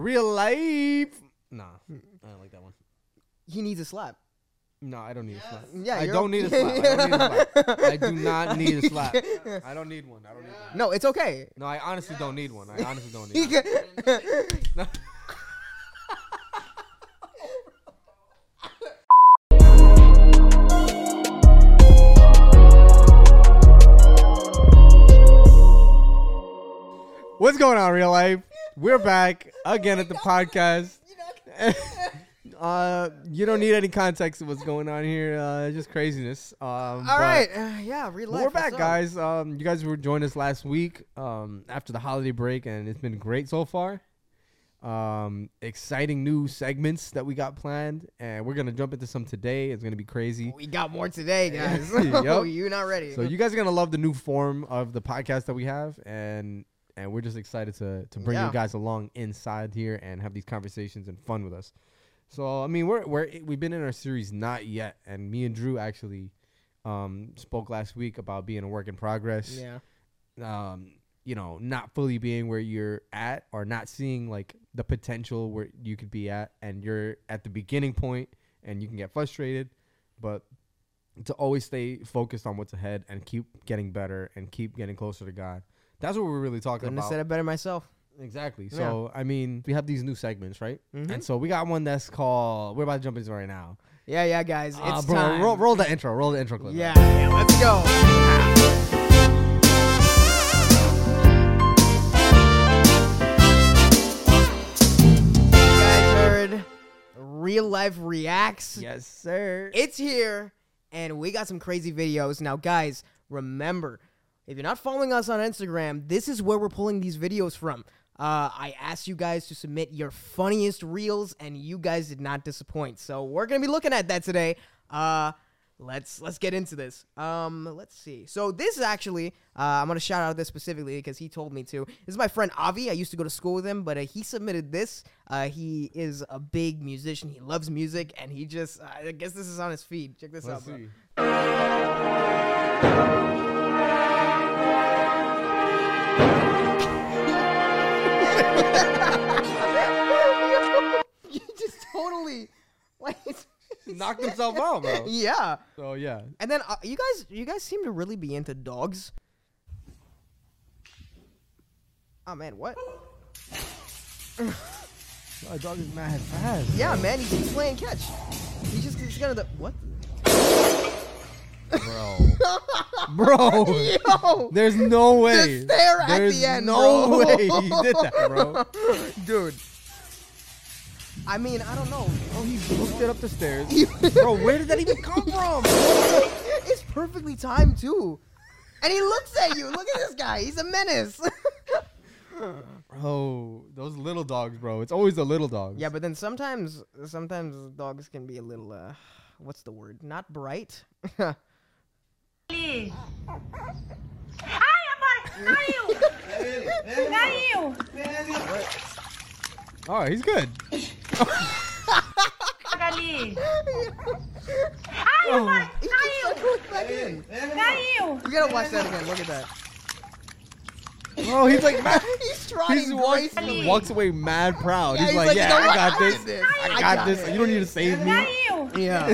Real life. Nah, I don't hmm. like that one. He needs a slap. No, I don't need a slap. Yeah, I you're- don't need a slap. I don't need a slap. I do not need a slap. I don't need one. I don't need one. No, it's okay. No, I honestly don't need one. I honestly don't need one. What's going on, real life? We're back again at the podcast. uh, you don't need any context of what's going on here. Uh, just craziness. Um, All right. Uh, yeah, life. we're back, guys. Um, you guys were joined us last week um, after the holiday break, and it's been great so far. Um, exciting new segments that we got planned, and we're gonna jump into some today. It's gonna be crazy. We got more today, guys. Yup. oh, you not ready? So you guys are gonna love the new form of the podcast that we have, and and we're just excited to to bring Yeah. you guys along inside here and have these conversations and fun with us. So I mean, we're we're we've been in our series not yet, and me and Drew actually um spoke last week about being a work in progress. yeah. Um, you know, not fully being where you're at, or not seeing like the potential where you could be at, and you're at the beginning point, and you can get frustrated, but to always stay focused on what's ahead and keep getting better and keep getting closer to God. That's what we're really talking Couldn't have about. said it better myself. Exactly. So I mean, we have these new segments, right? Mhm. And so we got one that's called. We're about to jump into it right now. Yeah, yeah, guys. It's Uh, bro, time. roll, roll the intro. Roll the intro clip. Yeah, yeah, let's go. You guys heard real life reacts. Yes, sir. It's here, and we got some crazy videos. Now, guys, remember, if you're not following us on Instagram, this is where we're pulling these videos from. Uh, I asked you guys to submit your funniest reels, and you guys did not disappoint. So we're gonna be looking at that today. Uh, let's let's get into this. Um, let's see. So this is actually, uh, I'm gonna shout out this specifically because he told me to. This is my friend Avi. I used to go to school with him, but uh, he submitted this. Uh, he is a big musician. He loves music, and he just, I guess this is on his feed. Check this Let's out. you just totally, like, Knocked himself out, bro. yeah. So yeah. And then uh, you guys, you guys seem to really be into dogs. Oh man, what? My dog is mad fast. Yeah, man, he's, he's playing catch. He's just he's gonna the what? bro. Bro. Yo, There's no way. stare at the end, no bro. way he did that, bro. dude. I mean, I don't know. Oh, he booked it up the stairs. bro, where did that even come from? it's perfectly timed too. And he looks at you. Look at this guy. He's a menace. Bro, those little dogs, bro. It's always the little dogs. yeah, but then sometimes, sometimes dogs can be a little, uh, what's the word? Not bright. Ali. Ai, amor, caiu! Caiu! Oh, he's good. Ali. Ai, amor, He keeps on going back in. caiu! You gotta watch that again. Look at that. Oh, he's like mad. He's trying He walks, walks away mad proud. Yeah, he's, he's like, like, yeah, "You know I what? got I this. got this. I I got got this. it." You don't need to save me. Yeah.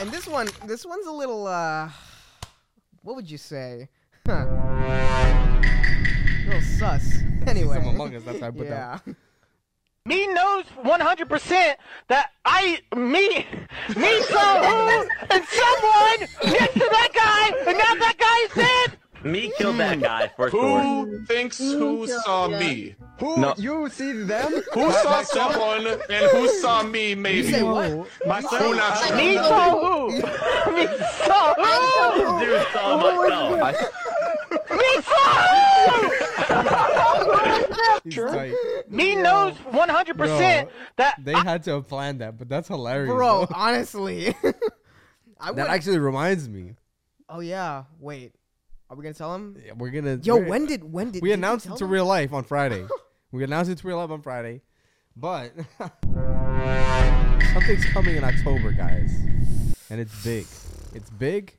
and this one, this one's a little, uh, what would you say? Huh. A little sus. Anyway. Some Among Us, that's how I put yeah. that. me knows 100% that I, me, me saw who and someone next to that guy, and now that guy is dead. Me killed that hmm. guy for sure. Who thinks who saw me? No, You see them? Who saw someone and who saw me You maybe? say what? Myself. Who not Me saw who? me saw who? dude saw myself. Me saw who? He's tight. Me knows 100% Bro, that They had to have planned that, but that's hilarious. Bro, bro. honestly. I That would. actually reminds me. oh yeah. Wait. Are we gonna tell him? Yeah, We're gonna. Yo, we're- when did when did we did announced it to him? real life on Friday. we announced it to real life on Friday, but something's coming in October, guys, and it's big. It's big,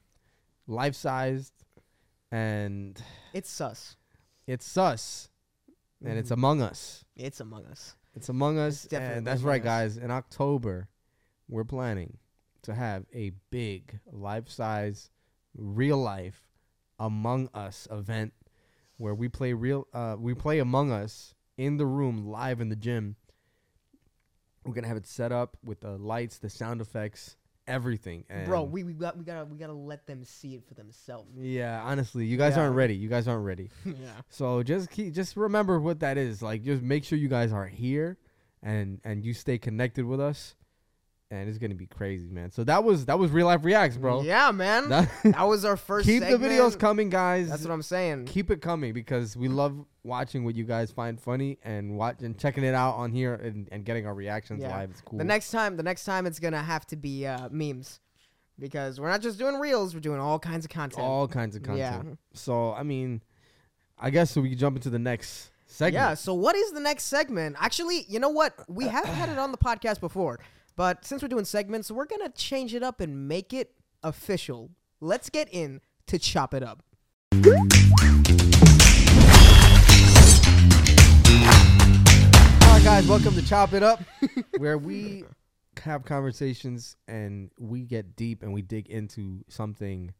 life sized, and It's sus. it's sus, and Mm-hmm. it's among us. It's among us. It's Among Us, definitely and that's right, Us. guys. In October, we're planning to have a big life-size, real-life Among Us event where we play real. Uh, we play Among Us in the room, live in the gym. We're gonna have it set up with the lights, the sound effects, everything. And Bro, we, we got we gotta we gotta let them see it for themselves. yeah, honestly, you guys Yeah. aren't ready. You guys aren't ready. yeah. So just keep, just remember what that is. Like, just make sure you guys are here, and and you stay connected with us, and it's gonna be crazy, man. So that was that was real life reacts, bro. Yeah, man. That, That- was our first. keep the videos coming, guys. That's what I'm saying. keep it coming because we love watching what you guys find funny and watch and checking it out on here and, and getting our reactions Yeah. live. It's cool. The next time, the next time it's gonna have to be uh, memes, because we're not just doing reels. We're doing all kinds of content. all kinds of content. Yeah. content. So I mean, I guess so we can jump into the next segment. Yeah. So what is the next segment? Actually, you know what? We have had it on the podcast before, but since we're doing segments, we're gonna change it up and make it official. Let's get in to chop it up. All right, guys, welcome to Chop It Up, where we have conversations and we get deep and we dig into something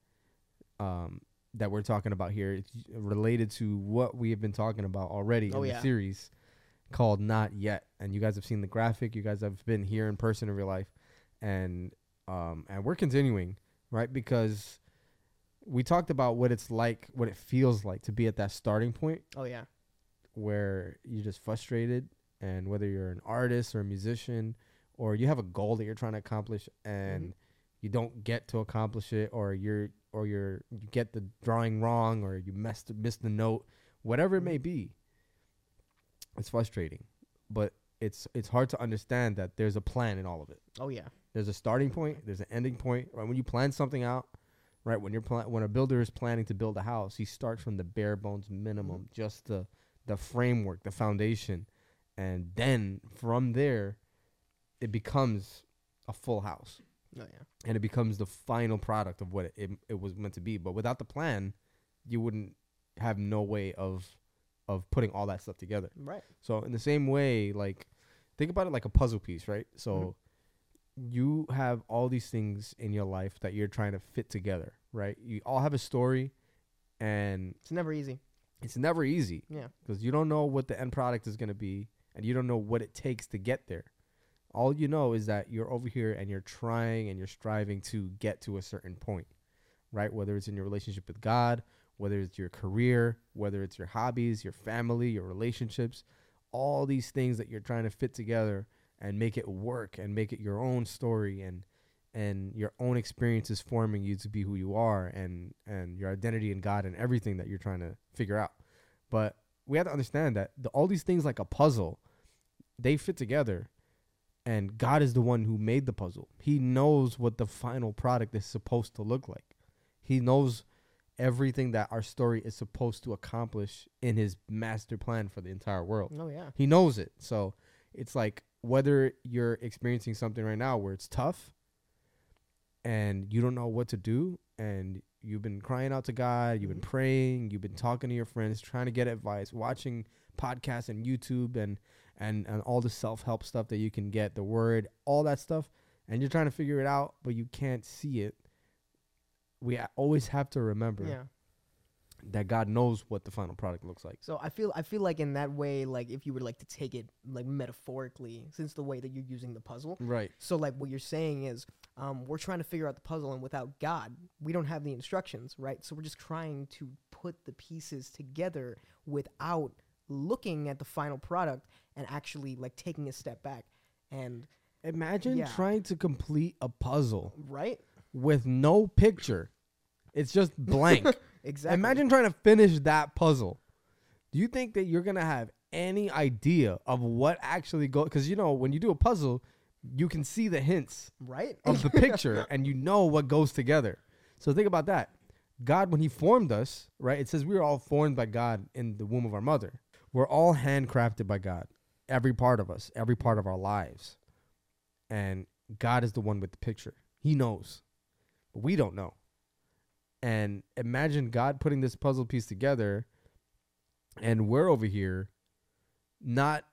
um, that we're talking about here. It's related to what we have been talking about already Oh, in yeah. the series called Not Yet. And you guys have seen the graphic. You guys have been here in person in real life, and um, and we're continuing right because we talked about what it's like, what it feels like to be at that starting point Oh yeah. where you're just frustrated and whether you're an artist or a musician or you have a goal that you're trying to accomplish and you don't get to accomplish it or you're or you're you get the drawing wrong or you messed missed the note whatever it may be it's frustrating but it's it's hard to understand that there's a plan in all of it. Oh yeah. there's a starting point there's an ending point right? When you plan something out right when you're when a builder is planning to build a house he starts from the bare bones minimum mm-hmm. just the the framework the foundation and then from there it becomes a full house. Oh yeah. and it becomes the final product of what it, it, it was meant to be. But without the plan you wouldn't have no way of of putting all that stuff together Right. so in the same way, like think about it like a puzzle piece, right? So Mm-hmm. you have all these things in your life that you're trying to fit together, right? You all have a story and It's never easy. it's never easy Yeah. because you don't know what the end product is going to be and you don't know what it takes to get there. All you know is that you're over here and you're trying and you're striving to get to a certain point, right? Whether it's in your relationship with God, whether it's your career, whether it's your hobbies, your family, your relationships, all these things that you're trying to fit together and make it work and make it your own story and and your own experiences forming you to be who you are and and your identity in God and everything that you're trying to figure out. But we have to understand that the, all these things like a puzzle, they fit together and God is the one who made the puzzle. He knows what the final product is supposed to look like. He knows everything that our story is supposed to accomplish in his master plan for the entire world. Oh yeah. He knows it. So it's like whether you're experiencing something right now where it's tough and you don't know what to do and you've been crying out to God, you've been mm-hmm. praying, you've been talking to your friends, trying to get advice, watching podcasts and YouTube and and, and all the self-help stuff that you can get, the word, all that stuff, and you're trying to figure it out, but you can't see it. We always have to remember Yeah. that God knows what the final product looks like. So I feel I feel like in that way, like if you were like to take it like metaphorically, since the way that you're using the puzzle. Right. So like what you're saying is, um, we're trying to figure out the puzzle, and without God, we don't have the instructions, right? So we're just trying to put the pieces together without looking at the final product and actually like taking a step back, and Imagine Yeah. trying to complete a puzzle right, with no picture. It's just blank. exactly. Imagine trying to finish that puzzle. Do you think that you're gonna have any idea of what actually goes? Because you know when you do a puzzle, you can see the hints right of the picture and you know what goes together. So think about that. God, when He formed us, right? It says we were all formed by God in the womb of our mother. We're all handcrafted by God. Every part of us, every part of our lives. And God is the one with the picture. He knows. We don't know. And imagine God putting this puzzle piece together and we're over here not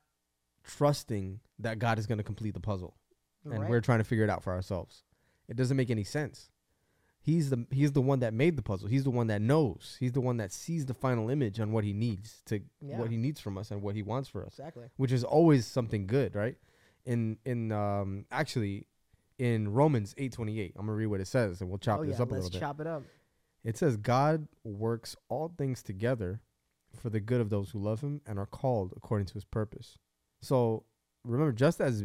trusting that God is going to complete the puzzle, and Right. we're trying to figure it out for ourselves. It doesn't make any sense. He's the he's the one that made the puzzle. He's the one that knows. He's the one that sees the final image on what he needs to Yeah. what he needs from us and what he wants for us exactly. which is always something good, right? In in um actually in Romans eight twenty eight, I'm gonna read what it says, and we'll chop oh this yeah, up a little bit. let's chop it up. It says, "God works all things together for the good of those who love Him and are called according to His purpose." So remember, just as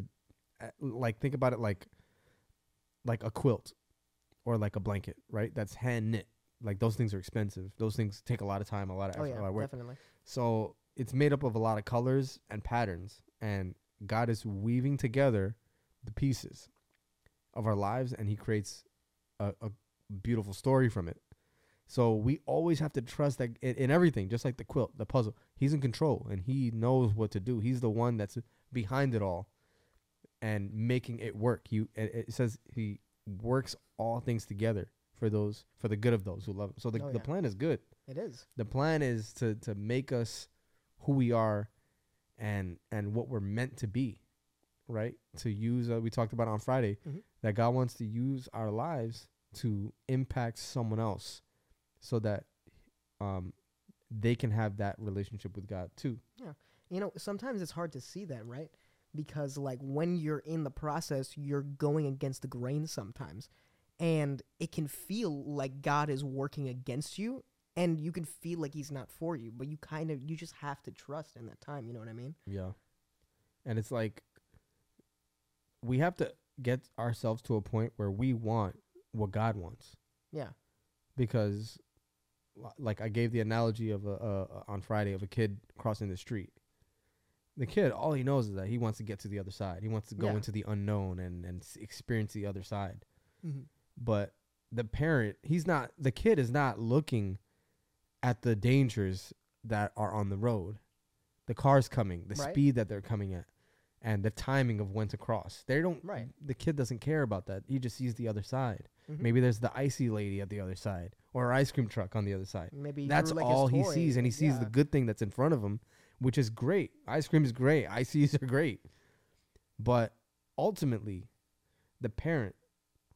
uh, like think about it like like a quilt or like a blanket, right? That's hand knit. Like those things are expensive. Those things take a lot of time, a lot of Oh effort, yeah, a lot of work. definitely. So it's made up of a lot of colors and patterns, and God is weaving together the pieces of our lives, and He creates a, a beautiful story from it. So we always have to trust that in, in everything, just like the quilt, the puzzle. He's in control, and He knows what to do. He's the one that's behind it all, and making it work. You, it, it says He works all things together for those for the good of those who love Him. So the, Oh, the plan is good It is. the plan is to to make us who we are and and what we're meant to be right to use uh, we talked about on friday Mhm. That god wants to use our lives to impact someone else so that um they can have that relationship with god too Yeah. You know, sometimes it's hard to see that, right? Because like when you're in the process, you're going against the grain sometimes. And it can feel like God is working against you and you can feel like he's not for you, but you kind of you just have to trust in that time, you know what I mean? yeah and it's like we have to get ourselves to a point where we want what god wants Yeah. because like I gave the analogy of a, uh, on Friday of a kid crossing the street. The kid, all he knows is that he wants to get to the other side. He wants to go Yeah. into the unknown and and experience the other side. Mhm. But the parent, he's not. The kid is not looking at the dangers that are on the road, the cars coming, the Right. speed that they're coming at, and the timing of when to cross. They don't. Right. The kid doesn't care about that. He just sees the other side. Mhm. Maybe there's the icy lady at the other side, or an ice cream truck on the other side. Maybe That's like, all he sees, and he sees the good thing that's in front of him, which is great. Ice cream is great. Ices are great, but ultimately, the parent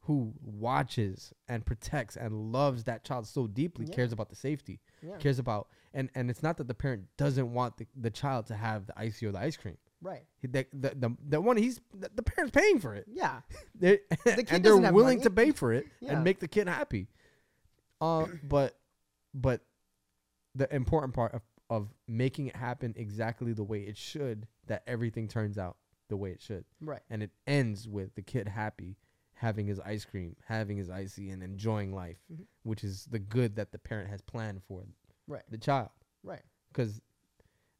who watches and protects and loves that child so deeply Yeah. cares about the safety, Yeah. cares about, and and it's not that the parent doesn't want the, the child to have the icy or the ice cream. Right. He- The, the, the, the one he's the, the parent's paying for it. Yeah. They're, kid and they're willing money. to pay for it Yeah. and make the kid happy. Uh, but but the important part of, of making it happen exactly the way it should, that everything turns out the way it should, Right. and it ends with the kid happy, having his ice cream, having his icy, and enjoying life, Mhm. which is the good that the parent has planned for Right. the child. Right. Because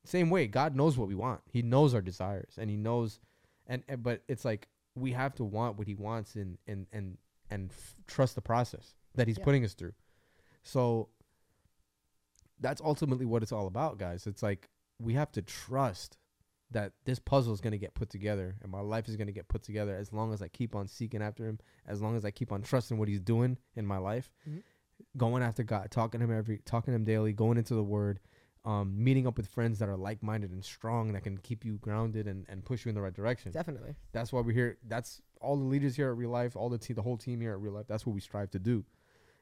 same way, God knows what we want. He knows our desires, and He knows, and, and but it's like we have to want what He wants, and and and and f- trust the process that He's Yeah. putting us through. So that's ultimately what it's all about, guys. It's like we have to trust that this puzzle is going to get put together, and my life is going to get put together as long as I keep on seeking after Him, as long as I keep on trusting what He's doing in my life, Mhm. going after God, talking to Him every, talking to Him daily, going into the Word, um, meeting up with friends that are like-minded and strong that can keep you grounded and, and push you in the right direction. Definitely. That's why we're here. That's all the leaders here at Real Life, all the te- the whole team here at Real Life. That's what we strive to do.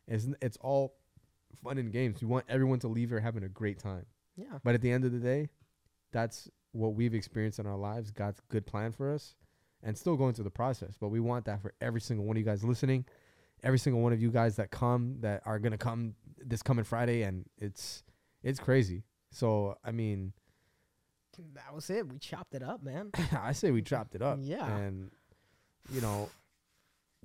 It's it's all fun and games. We want everyone to leave here having a great time. Yeah. But at the end of the day, that's what we've experienced in our lives. God's good plan for us, and still going through the process. But we want that for every single one of you guys listening, every single one of you guys that come that are gonna come this coming Friday, and it's it's crazy. So I mean, That was it. We chopped it up, man. I say we chopped it up. Yeah. and you know,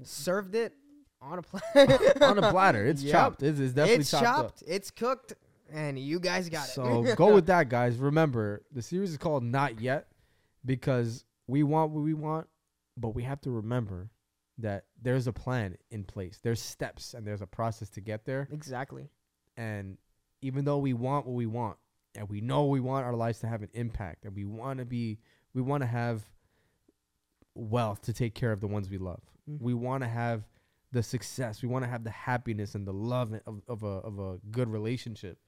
Served it on a platter. on a platter, it's Yep. chopped. It's, it's definitely it's chopped, up. chopped. It's cooked, and you guys got it. So go with that, guys. Remember, the series is called Not Yet because we want what we want, but we have to remember that there's a plan in place. There's steps and there's a process to get there. exactly. And even though we want what we want, and we know we want our lives to have an impact, and we want to be, we want to have wealth to take care of the ones we love. Mhm. We want to have the success. We want to have the happiness and the love of, of a of a good relationship.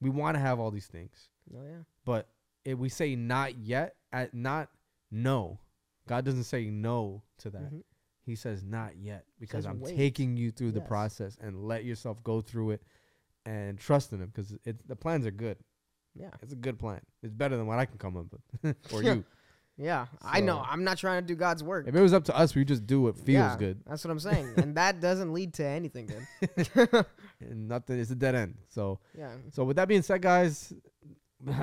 We want to have all these things Oh yeah. but if we say not yet, at not no. God doesn't say no to that. Mhm. He says not yet because I'm wait. taking you through the process and let yourself go through it and trust in him because the plans are good. Yeah. It's a good plan. It's better than what I can come up with or you. Yeah, I know. I'm not trying to do God's work. If it was up to us, we just do what feels Yeah, good That's what I'm saying, and that doesn't lead to anything good. nothing. It's a dead end. So yeah. So with that being said, guys,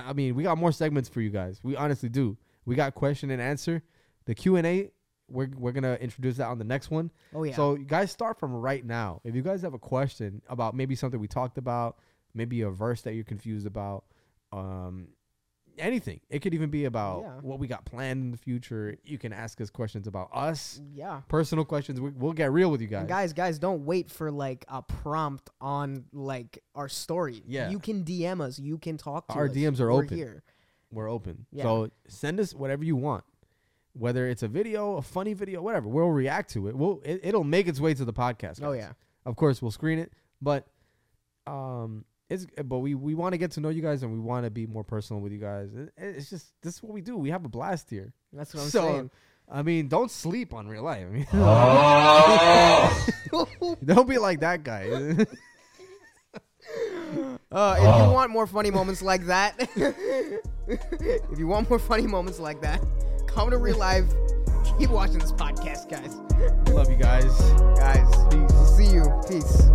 I mean we got more segments for you guys. We honestly do. We got question and answer. The Q and A. We're we're gonna introduce that on the next one. Oh yeah. So you guys start from right now. If you guys have a question about maybe something we talked about, maybe a verse that you're confused about, um, anything. It could even be about Yeah. what we got planned in the future. You can ask us questions about us, yeah. personal questions. We, we'll get real with you guys. And guys, guys, don't wait for like a prompt on like our story. Yeah. You can DM us. You can talk to Our us. DMs are We're open. Here. We're open. Yeah. So send us whatever you want. Whether it's a video, a funny video, whatever, we'll react to it. We'll it, it'll make its way to the podcast. Oh guys. yeah. Of course, we'll screen it, but um, it's but we we want to get to know you guys and we want to be more personal with you guys. It- it's just this is what we do. We have a blast here. That's what I'm so saying. I mean, don't sleep on real life. I mean, Oh. don't be like that guy. Uh, if you want more funny moments like that, if you want more funny moments like that, come to real life. Keep watching this podcast, guys. Love you guys. Guys, Peace. we'll see you. Peace.